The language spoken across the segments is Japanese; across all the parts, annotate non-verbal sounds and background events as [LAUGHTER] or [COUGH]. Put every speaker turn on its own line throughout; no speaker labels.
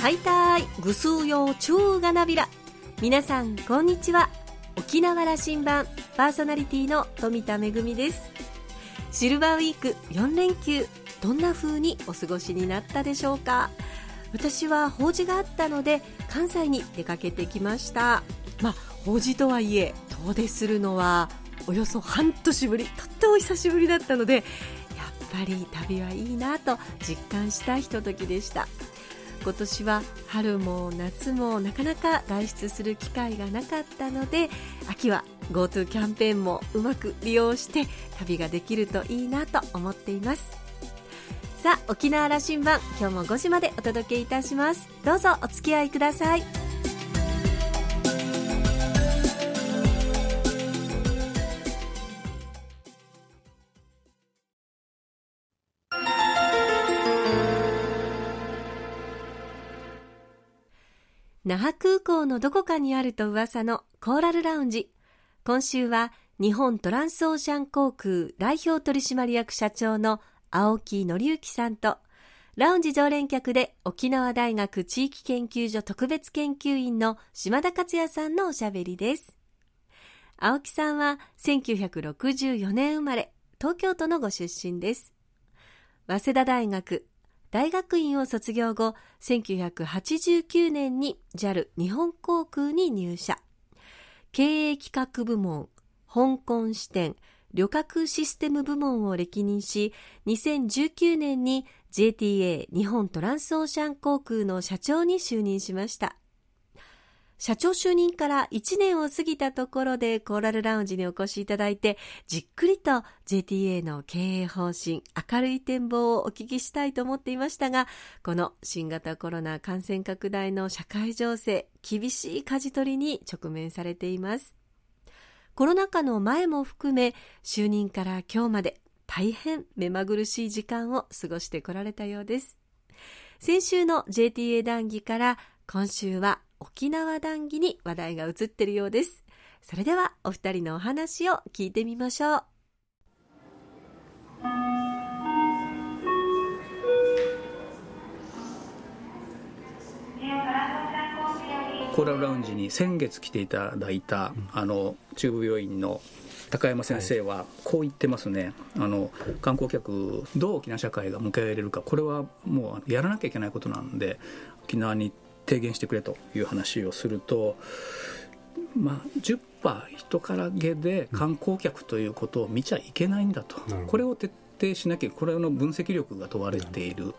はいたいぐすうようちゅうがなびら。皆さんこんにちは。沖縄羅針盤パーソナリティの富田恵です。シルバーウィーク4連休どんな風にお過ごしになったでしょうか？私は法事があったので関西に出かけてきました。まあ法事とはいえ遠出するのはおよそ半年ぶりとっても久しぶりだったのでやっぱり旅はいいなと実感したひとときでした。今年は春も夏もなかなか外出する機会がなかったので秋は GoTo キャンペーンもうまく利用して旅ができるといいなと思っています。さあ沖縄羅針盤今日も5時までお届けいたします。どうぞお付き合いください。那覇空港のどこかにあると噂のコーラルラウンジ。今週は日本トランスオーシャン航空代表取締役社長の青木則之さんとラウンジ常連客で沖縄大学地域研究所特別研究員の島田克也さんのおしゃべりです。青木さんは1964年生まれ東京都のご出身です。早稲田大学大学院を卒業後、1989年に JAL 日本航空に入社。経営企画部門、香港支店、旅客システム部門を歴任し、2019年に JTA 日本トランスオーシャン航空の社長に就任しました。社長就任から1年を過ぎたところでコーラルラウンジにお越しいただいて、じっくりと JTA の経営方針、明るい展望をお聞きしたいと思っていましたが、この新型コロナ感染拡大の社会情勢、厳しい舵取りに直面されています。コロナ禍の前も含め、就任から今日まで大変目まぐるしい時間を過ごしてこられたようです。先週の JTA 談義から今週は沖縄談義に話題が移っているようです。それではお二人のお話を聞いてみましょう。
コーラルラウンジに先月来ていただいた、あの中部病院の高山先生はこう言ってますね、あの観光客、どう沖縄社会が迎え入れるか、これはもうやらなきゃいけないことなんで、沖縄に提言してくれという話をすると、まあ、10%人からげで観光客ということを見ちゃいけないんだと、うん、これを徹底しなきゃこれの分析力が問われている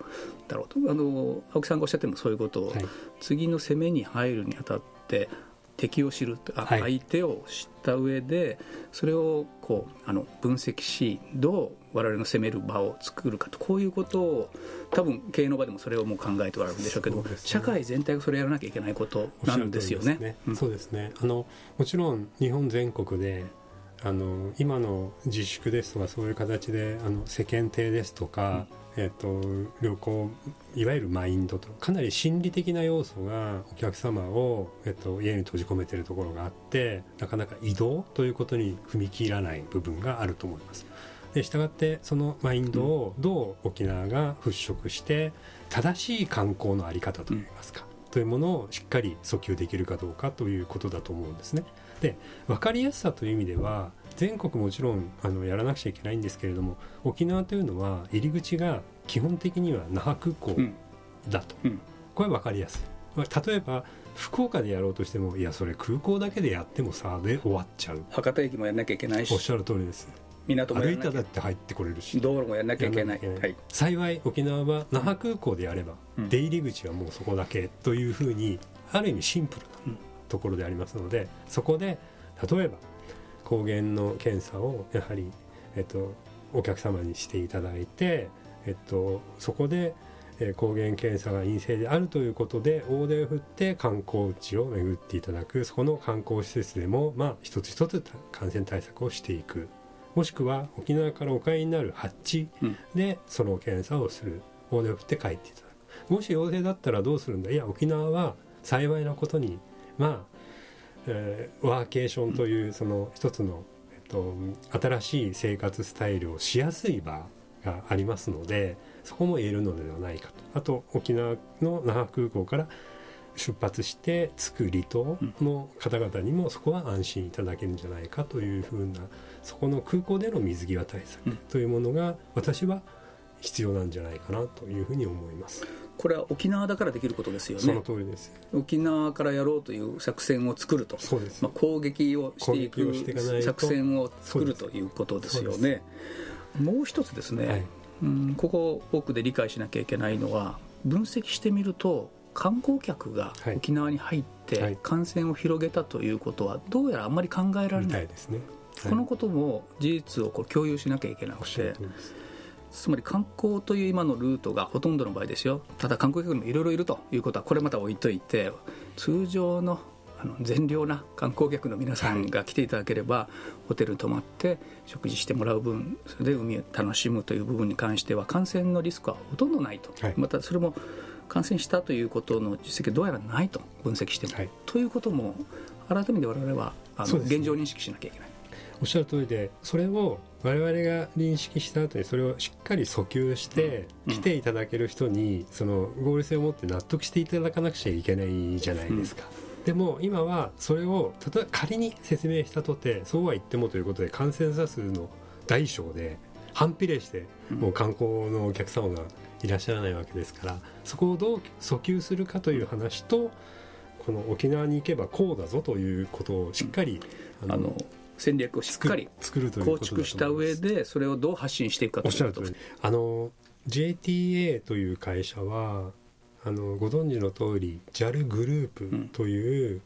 だろうと。あの青木さんがおっしゃってもそういうことを、はい、次の攻めに入るにあたって敵を知る、はい、相手を知った上でそれをこうあの分析しどう我々の攻める場を作るかと。こういうことを多分経営の場でもそれをもう考えておられるんでしょうけど、ね、社会全体がそれをやらなきゃいけないことなんですよね。
そうですね。あのもちろん日本全国であの今の自粛ですとかそういう形であの世間体ですとか、うん。えっと、旅行いわゆるマインドとかなり心理的な要素がお客様を、えっと、家に閉じ込めているところがあってなかなか移動ということに踏み切らない部分があると思いますでしたがってそのマインドをどう沖縄が払拭して正しい観光の在り方といいますか、というものをしっかり訴求できるかどうかということだと思うんですね。で分かりやすさという意味では全国もちろんあのやらなくちゃいけないんですけれども沖縄というのは入り口が基本的には那覇空港だと、うんうん、これは分かりやすい。例えば福岡でやろうとしてもいやそれ空港だけでやってもさで終わっちゃう。
博多駅もやんなきゃいけないし。
おっしゃる通りです
港も
歩いただって入ってこれるし。
道路もやんなきゃいけない。
はい、幸い沖縄は那覇空港でやれば、うん、出入り口はもうそこだけというふうにある意味シンプルなところでありますのでそこで例えば抗原の検査をやはり、えっと、お客様にしていただいて、えっと、そこで、え抗原検査が陰性であるということで大手を振って観光地を巡っていただくそこの観光施設でも、まあ、一つ一つ感染対策をしていくもしくは沖縄からお帰りになる発地でその検査をする、大手を振って帰っていただく。もし陽性だったらどうするんだ？いや沖縄は幸いなことにまあえー、ワーケーションというその一つの、えっと、新しい生活スタイルをしやすい場がありますのでそこも言えるのではないかと。あと沖縄の那覇空港から出発して着く離島の方々にもそこは安心いただけるんじゃないかというふうなそこの空港での水際対策というものが私は必要なんじゃないかなというふうに思います。
これは沖縄だからできることですよね。
その通りです。
沖縄からやろうという作戦を作ると。
そうです、
まあ、攻撃をしていく作戦を作るということですよね。もう一つですね、
はい。
うんここ奥で理解しなきゃいけないのは分析してみると観光客が
はい。
沖縄に入っ
はい。
て感染を広げたということはどうやらあんまり考えられない。
いですね、
このことも事実をこう共有しなきゃいけなくてつまり観光という今のルートがほとんどの場合ですよ。ただ観光客にもいろいろいるということはこれまた置いといて通常のあの善良な観光客の皆さんが来ていただければ、ホテルに泊まって食事してもらう分それで海を楽しむという部分に関しては感染のリスクはほとんどないと、
はい。
またそれも感染したということの実績はどうやらないと分析しても、
はい。
ということも改めて我々はあの、
ね。
現状認識しなきゃいけない。
おっしゃる通りでそれを我々が認識した後にそれをしっかり訴求して、
うん。
来ていただける人にその合理性を持って納得していただかなくちゃいけないじゃないですか、でも今はそれを例えば仮に説明したとてそうは言ってもということで感染者数の大小で反比例してもう観光のお客様がいらっしゃらないわけですからそこをどう訴求するかという話とこの沖縄に行けばこうだぞということをしっかり、
あの戦略をしっかり
作るというこ
構築した上でそれをどう発信していくかということ。
おっしゃる通り。あの JTA という会社はあのご存知の通り JAL グループという,、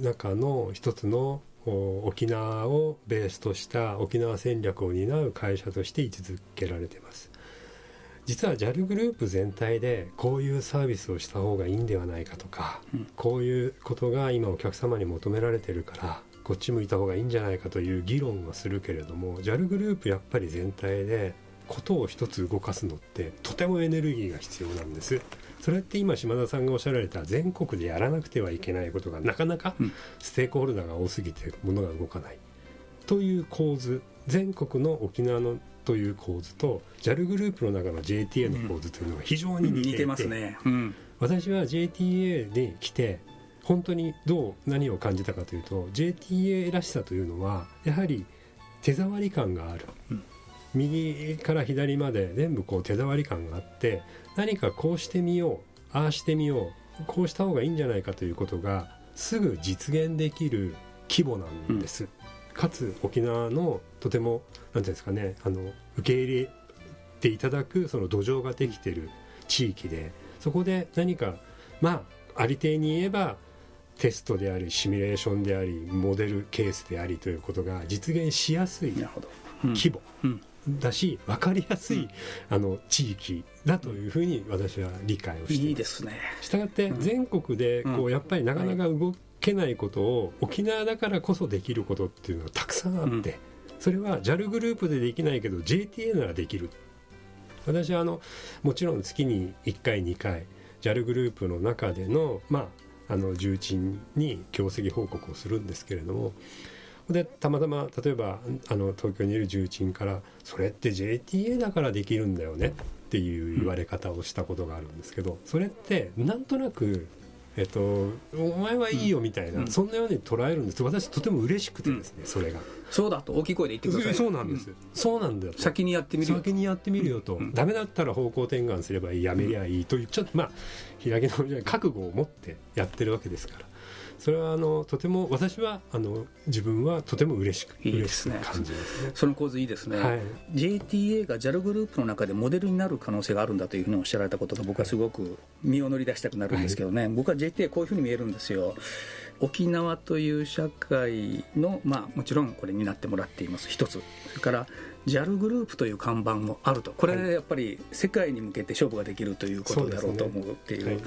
中の一つのお沖縄をベースとした沖縄戦略を担う会社として位置づけられています。実は JAL グループ全体でこういうサービスをした方がいいんではないかとか、
うん。
こういうことが今お客様に求められてるからこっち向いた方がいいんじゃないかという議論はするけれども JAL グループやっぱり全体でことを一つ動かすのってとてもエネルギーが必要なんですそれって今島田さんがおっしゃられた全国でやらなくてはいけないことがなかなか
うん。
ステークホルダーが多すぎて物が動かない。という構図全国の沖縄のという構図と JAL グループの中の JTA の構図というのが非常に似て,、
似てますね、うん。
私は JTA に来て本当にどう何を感じたかというと JTA らしさというのはやはり手触り感がある、
うん。
右から左まで全部こう手触り感があって何かこうしてみようああしてみようこうした方がいいんじゃないかということがすぐ実現できる規模なんです、かつ沖縄のとても何ていうんですかねあの受け入れていただくその土壌ができている地域でそこで何かまあありていに言えばテストでありシミュレーションでありモデルケースでありということが実現しやすい
なるほど、うん。
規模。
うん
だし分かりやすい、あの地域だというふうに私は理解をしてい
いいですね。
したがって
うん。
全国でこ
う
やっぱりなかなか動けないことを沖縄だからこそできることっていうのはたくさんあって、
うん。
それは JAL グループでできないけど JTA ならできる。私はあのもちろん月に1回2回 JAL グループの中での,、まあ、あの重鎮に業績報告をするんですけれどもでたまたま例えばあの東京にいる重鎮から「それって JTA だからできるんだよね」っていう言われ方をしたことがあるんですけどそれってなんとなく、えっと「お前はいいよ」みたいな、
うん。
そんなように捉えるんです。私とても嬉しくてですね、それが。
そうだと大きい声で言ってください
そうなんです、そうなんだ
先にやってみるよ。
先にやってみるよと、
うん。
ダメだったら方向転換すればいいやめりゃいいというちょっとまあ開き直りじゃない覚悟を持ってやってるわけですからそれはあのとても私はあの自分はとても嬉しく
いいですね。
感じますね。
その構図いいですね、
はい。
JTA が JAL グループの中でモデルになる可能性があるんだというふうにおっしゃられたことが僕はすごく身を乗り出したくなるんですけどね、僕は JTA こういうふうに見えるんですよ。沖縄という社会の、まあ、もちろんこれになってもらっています。一つ。それから JAL グループという看板もあると。これ
はい。
やっぱり世界に向けて勝負ができるということだろうと思うっていう。
はい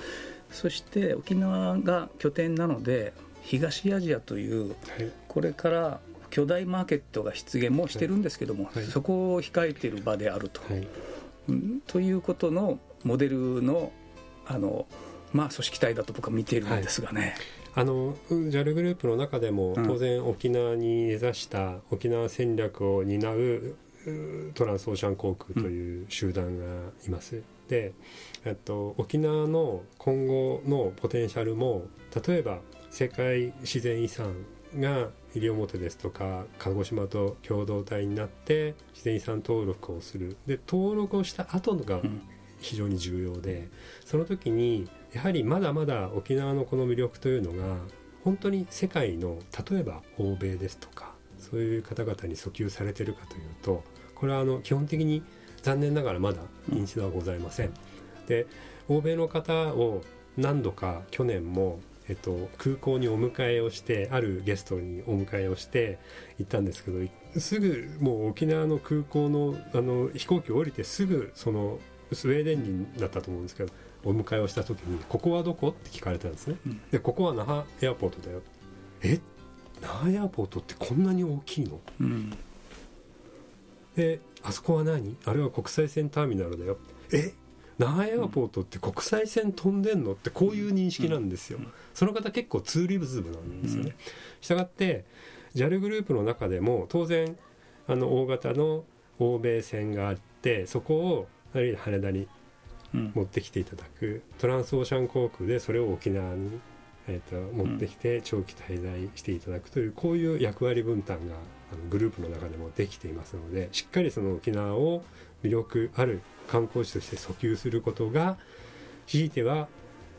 そして沖縄が拠点なので東アジアという
はい。
これから巨大マーケットが出現もしてるんですけども、
はい。
そこを控えている場であると、ということのモデルのあの、まあ、組織体だと僕は見ているんですがね、
あの JAL グループの中でも
うん。
当然沖縄に根ざした沖縄戦略を担うトランスオーシャン航空という集団がいます、で、えっと、沖縄の今後のポテンシャルも例えば世界自然遺産が西表ですとか鹿児島と共同体になって自然遺産登録をする。で登録をした後が非常に重要で、その時にやはりまだまだ沖縄のこの魅力というのが本当に世界の例えば欧米ですとかそういう方々に訴求されてるかというとこれはあの基本的に残念ながらまだ認知はございません。で欧米の方を何度か去年もえっと、空港にお迎えをしてあるゲストにお迎えをして行ったんですけどすぐもう沖縄の空港のあの飛行機を降りてすぐそのスウェーデン人だったと思うんですけどお迎えをした時に「ここはどこ?」って聞かれたんですね、うん、でここは那覇エアポートだよ。え？那覇エアポートってこんなに大きいの、うん、であそこは何？あれは国際線ターミナルだよ。え？那覇エアポートって国際線飛んでんの？ってこういう認識なんですよ、その方結構ツーリズムなんですよね、したがって JAL グループの中でも当然あの大型の欧米線があってそこを羽田に持ってきていただく、うん、トランスオーシャン航空でそれを沖縄に、えーと、持ってきて長期滞在していただくというこういう役割分担があのグループの中でもできていますのでしっかりその沖縄を魅力ある観光地として訴求することがひいては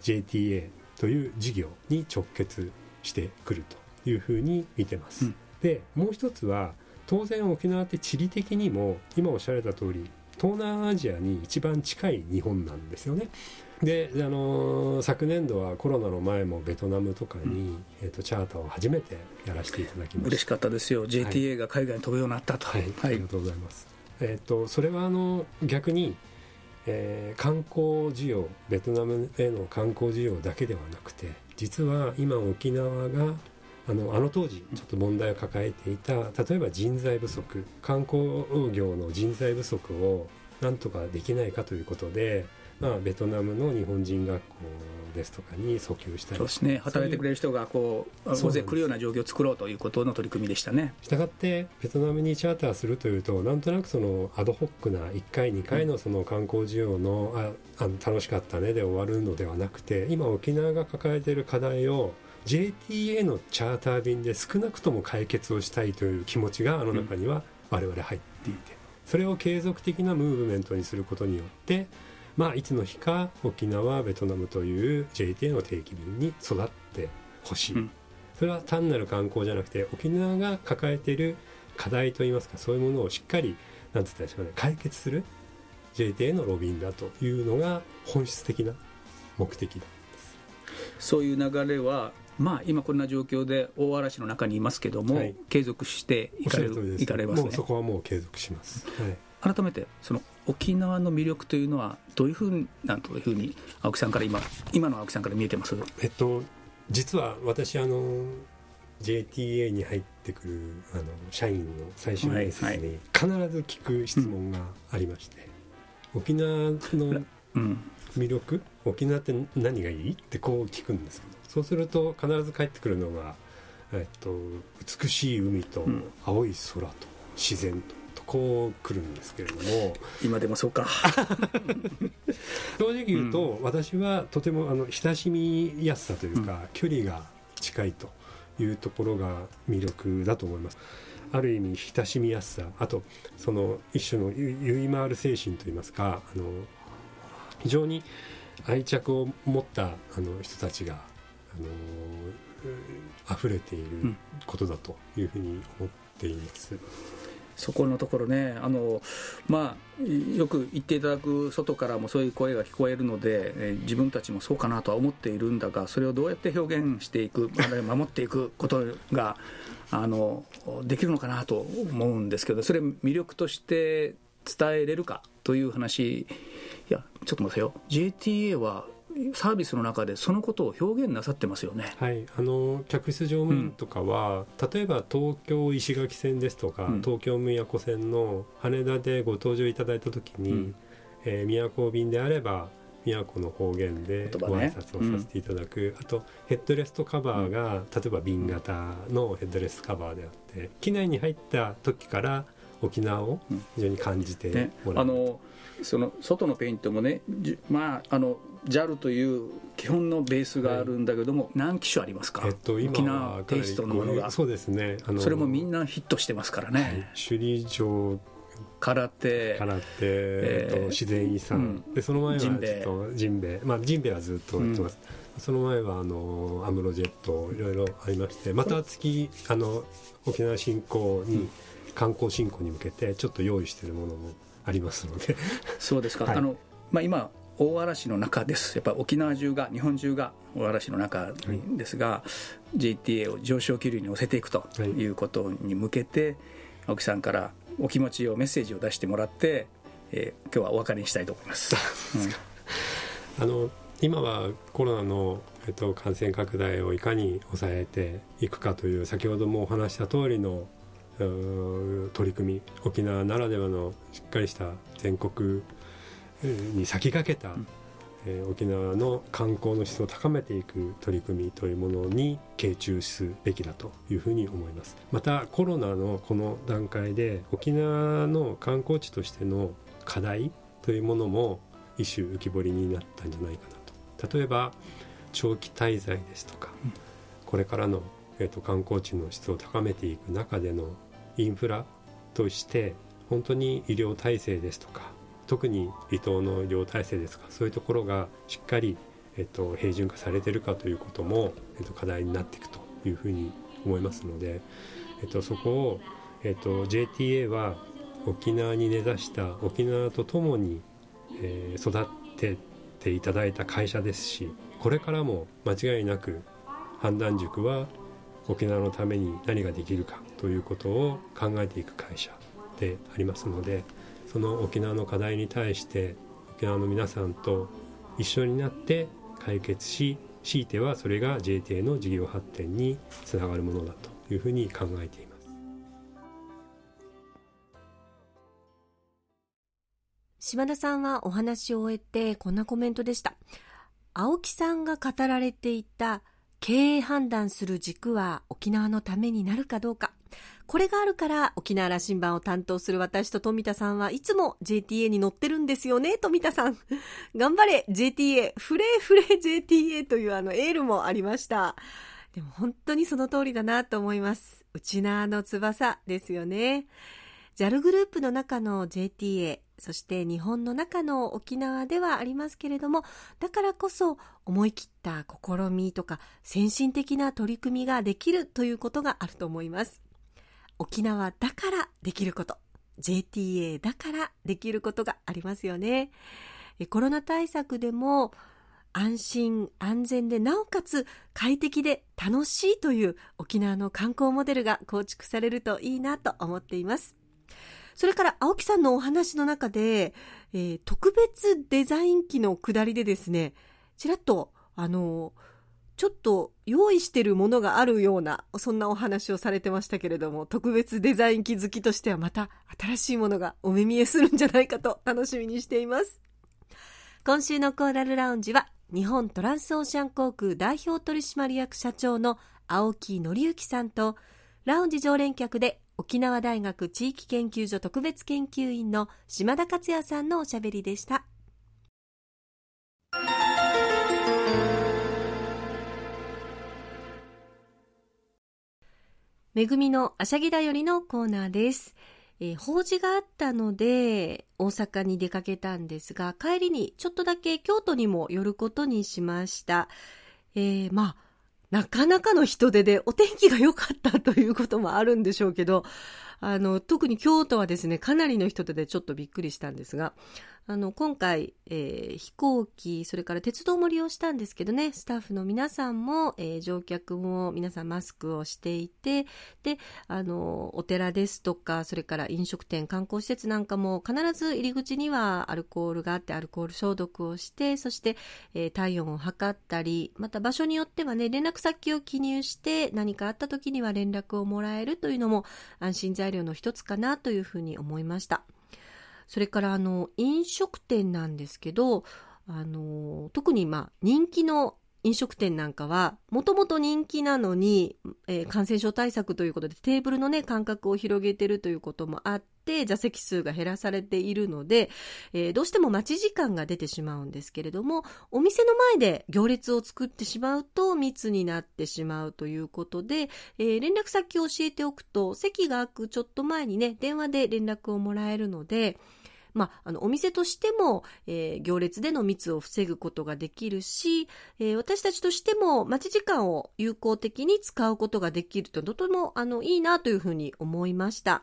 JTA という事業に直結してくるというふうに見てます。うん、でもう一つは当然沖縄って地理的にも今おっしゃられた通り東南アジアに一番近い日本なんですよね。で、あのー、昨年度はコロナの前もベトナムとかに、うん、えーと、チャーターを初めてやらせていただきました。
嬉しかったですよ。JTA が海外に飛ぶようになったと、
はい、はい、ありがとうございます、えーと、それはあの逆に、えー、観光需要ベトナムへの観光需要だけではなくて実は今沖縄があのあの当時ちょっと問題を抱えていた例えば人材不足観光業の人材不足をなんとかできないかということで、まあ、ベトナムの日本人学校ですとかに訴求したり。
そうですね。働いてくれる人がこう大勢来るような状況を作ろうということの取り組みでしたね。
したがってベトナムにチャーターするというとなんとなくそのアドホックな1回2回のその観光需要の,、ああの楽しかったねで終わるのではなくて今沖縄が抱えている課題を JTA のチャーター便で少なくとも解決をしたいという気持ちがあの中には我々入っていて、それを継続的なムーブメントにすることによってまあ、いつの日か沖縄ベトナムという JTA の定期便に育ってほしい、うん、それは単なる観光じゃなくて沖縄が抱えている課題といいますかそういうものをしっかりなんて言ったらしょうね解決する JTA のロビンだというのが本質的な目的だ
そういう流れはまあ、今こんな状況で大嵐の中にいますけども、はい、継続していかれるいかれますね。
そこはもう継続します、
はい、改めてその沖縄の魅力というのはどういうふうなんというふうに青木さんから今今の青木さんから見えてます？
えっと実は私あの JTA に入ってくるあの社員の最終面接に必ず聞く質問がありまして、沖縄の魅力、沖縄って何がいい？ってこう聞くんですけど。そうすると必ず帰ってくるのが、えっと、美しい海と青い空と自然と。こう来るんですけれども。
今でもそうか。
正直言うと、うん、私はとてもあの親しみやすさというか、うん、距離が近いというところが魅力だと思います。ある意味親しみやすさ。あとその一種のゆい回る精神といいますかあの非常に愛着を持ったあの人たちがあの溢れていることだというふうに思っています。
そこのところねあの、まあ、よく言っていただく外からもそういう声が聞こえるので、えー、自分たちもそうかなとは思っているんだがそれをどうやって表現していく [LAUGHS] 守っていくことがあのできるのかなと思うんですけどそれ魅力として伝えれるかという話いやちょっと待ってよ。JTA はサービスの中でそのことを表現なさってますよね、
はい、あの客室乗務員とかは、うん、例えば東京石垣線ですとか、うん、東京宮古線の羽田でご搭乗いただいた時に、うん、えー、宮古便であれば宮古の方言でご挨拶をさせていただく、ねうん、あとヘッドレストカバーが、例えば瓶型のヘッドレストカバーであって機内に入った時から沖縄を非常に感じて
ね、あのその外のペイントもねまああの JAL という基本のベースがあるんだけども、はい、何機種ありますか、
えっと、
沖縄テイストのものが。
そうですね。
あのそれもみんなヒットしてますからね、はい、
首里城。
空手。
空手、えー、と自然遺産、うん、でその前はちょっとジンベエまあジンベエはずっとやってます、うん、その前はあのアムロジェットいろいろありましてまた月あの沖縄振興に、観光振興に向けてちょっと用意しているものもありますので。
そうですか、はい、あのまあ、今大嵐の中です。やっぱ沖縄中が日本中が大嵐の中ですが、はい、JTA を上昇気流に乗せていくとい。うことに向けて、はい、青木さんからお気持ちをメッセージを出してもらって、えー、今日はお別れにしたいと思います。[LAUGHS]
うん、あの今はコロナの、えっと、感染拡大をいかに抑えていくかという先ほどもお話した通りの取り組み沖縄ならではのしっかりした全国に先駆けた、うん、えー、沖縄の観光の質を高めていく取り組みというものに傾注すべきだというふうに思います。またコロナのこの段階で沖縄の観光地としての課題というものも一種浮き彫りになったんじゃないかなと。例えば長期滞在ですとか、うん、これからの、えーと観光地の質を高めていく中でのインフラとして本当に医療体制ですとか特に離島の医療体制ですとかそういうところがしっかり、えっと、平準化されてるかということも、えっと、課題になっていくというふうに思いますので、えっと、そこを、えっと、JTA は沖縄に根ざした沖縄とともに、えー、育てていただいた会社ですしこれからも間違いなく判断塾は沖縄のために何ができるかということを考えていく会社でありますのでその沖縄の課題に対して沖縄の皆さんと一緒になって解決し強いてはそれが JTA の事業発展につながるものだというふうに考えています。
島田さんはお話を終えてこんなコメントでした。青木さんが語られていた経営判断する軸は沖縄のためになるかどうか。これがあるから沖縄羅針盤を担当する私と富田さんはいつも JTA に乗ってるんですよね、富田さん。[LAUGHS] 頑張れ JTA、フレーフレー JTA というあのエールもありました。でも本当にその通りだなと思います。内縄の翼ですよね。JAL グループの中の JTA、そして日本の中の沖縄ではありますけれども、だからこそ思い切った試みとか先進的な取り組みができるということがあると思います。沖縄だからできること、JTA だからできることがありますよね。コロナ対策でも安心安全でなおかつ快適で楽しいという沖縄の観光モデルが構築されるといいなと思っています。それから青木さんのお話の中で、えー、特別デザイン機の下りでですね、ちらっとあのちょっと用意してるものがあるような、そんなお話をされてましたけれども、特別デザイン機好きとしてはまた新しいものがお目見えするんじゃないかと楽しみにしています。今週のコーラルラウンジは、日本トランスオーシャン航空代表取締役社長の青木則之さんと、ラウンジ常連客で沖縄大学地域研究所特別研究員の島田克也さんのおしゃべりでした。めぐみのあしゃぎだよりのコーナーです。えー、法事があったので、大阪に出かけたんですが、帰りにちょっとだけ京都にも寄ることにしました。えー、まあ、なかなかの人手でお天気が良かったということもあるんでしょうけど、あの、特に京都はですね、かなりの人でちょっとびっくりしたんですが、あの、今回、えー、飛行機、それから鉄道も利用したんですけどね、スタッフの皆さんも、えー、乗客も皆さんマスクをしていて、で、あの、お寺ですとか、それから飲食店、観光施設なんかも必ず入り口にはアルコールがあって、アルコール消毒をして、そして、えー、体温を測ったり、また場所によってはね、連絡先を記入して、何かあった時には連絡をもらえるというのも安心材材料の一つかなというふうに思いました。それからあの飲食店なんですけどあの特にまあ人気の飲食店なんかは、もともと人気なのに、えー、感染症対策ということでテーブルのね、間隔を広げてるということもあって、座席数が減らされているので、えー、どうしても待ち時間が出てしまうんですけれども、お店の前で行列を作ってしまうと密になってしまうということで、えー、連絡先を教えておくと、席が空くちょっと前にね、電話で連絡をもらえるので、まあ、あの、お店としても、えー、行列での密を防ぐことができるし、えー、私たちとしても待ち時間を有効的に使うことができると、とても、あの、いいなというふうに思いました。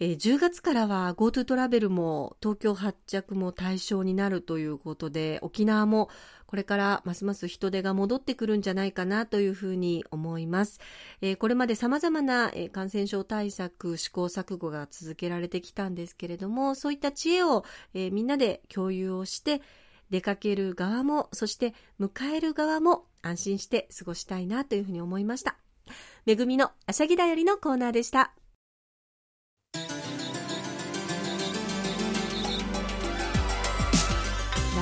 えー、10月からは GoTo トラベルも東京発着も対象になるということで、沖縄もこれからますます人手が戻ってくるんじゃないかなというふうに思います。えー、これまで様々な、感染症対策、試行錯誤が続けられてきたんですけれども、そういった知恵を、えー、みんなで共有をして、出かける側も、そして迎える側も安心して過ごしたいなというふうに思いました。めぐみのあしゃぎだよりのコーナーでした。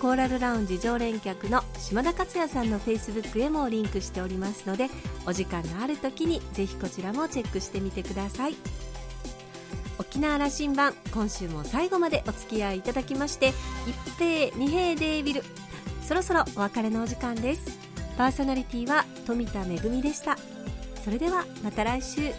コーラルラウンジ常連客の島田克也さんのフェイスブックへもリンクしておりますのでお時間のある時にぜひこちらもチェックしてみてください。沖縄羅針盤今週も最後までお付き合いいただきまして一平二平デービル。そろそろお別れのお時間です。パーソナリティは富田恵でした。それではまた来週。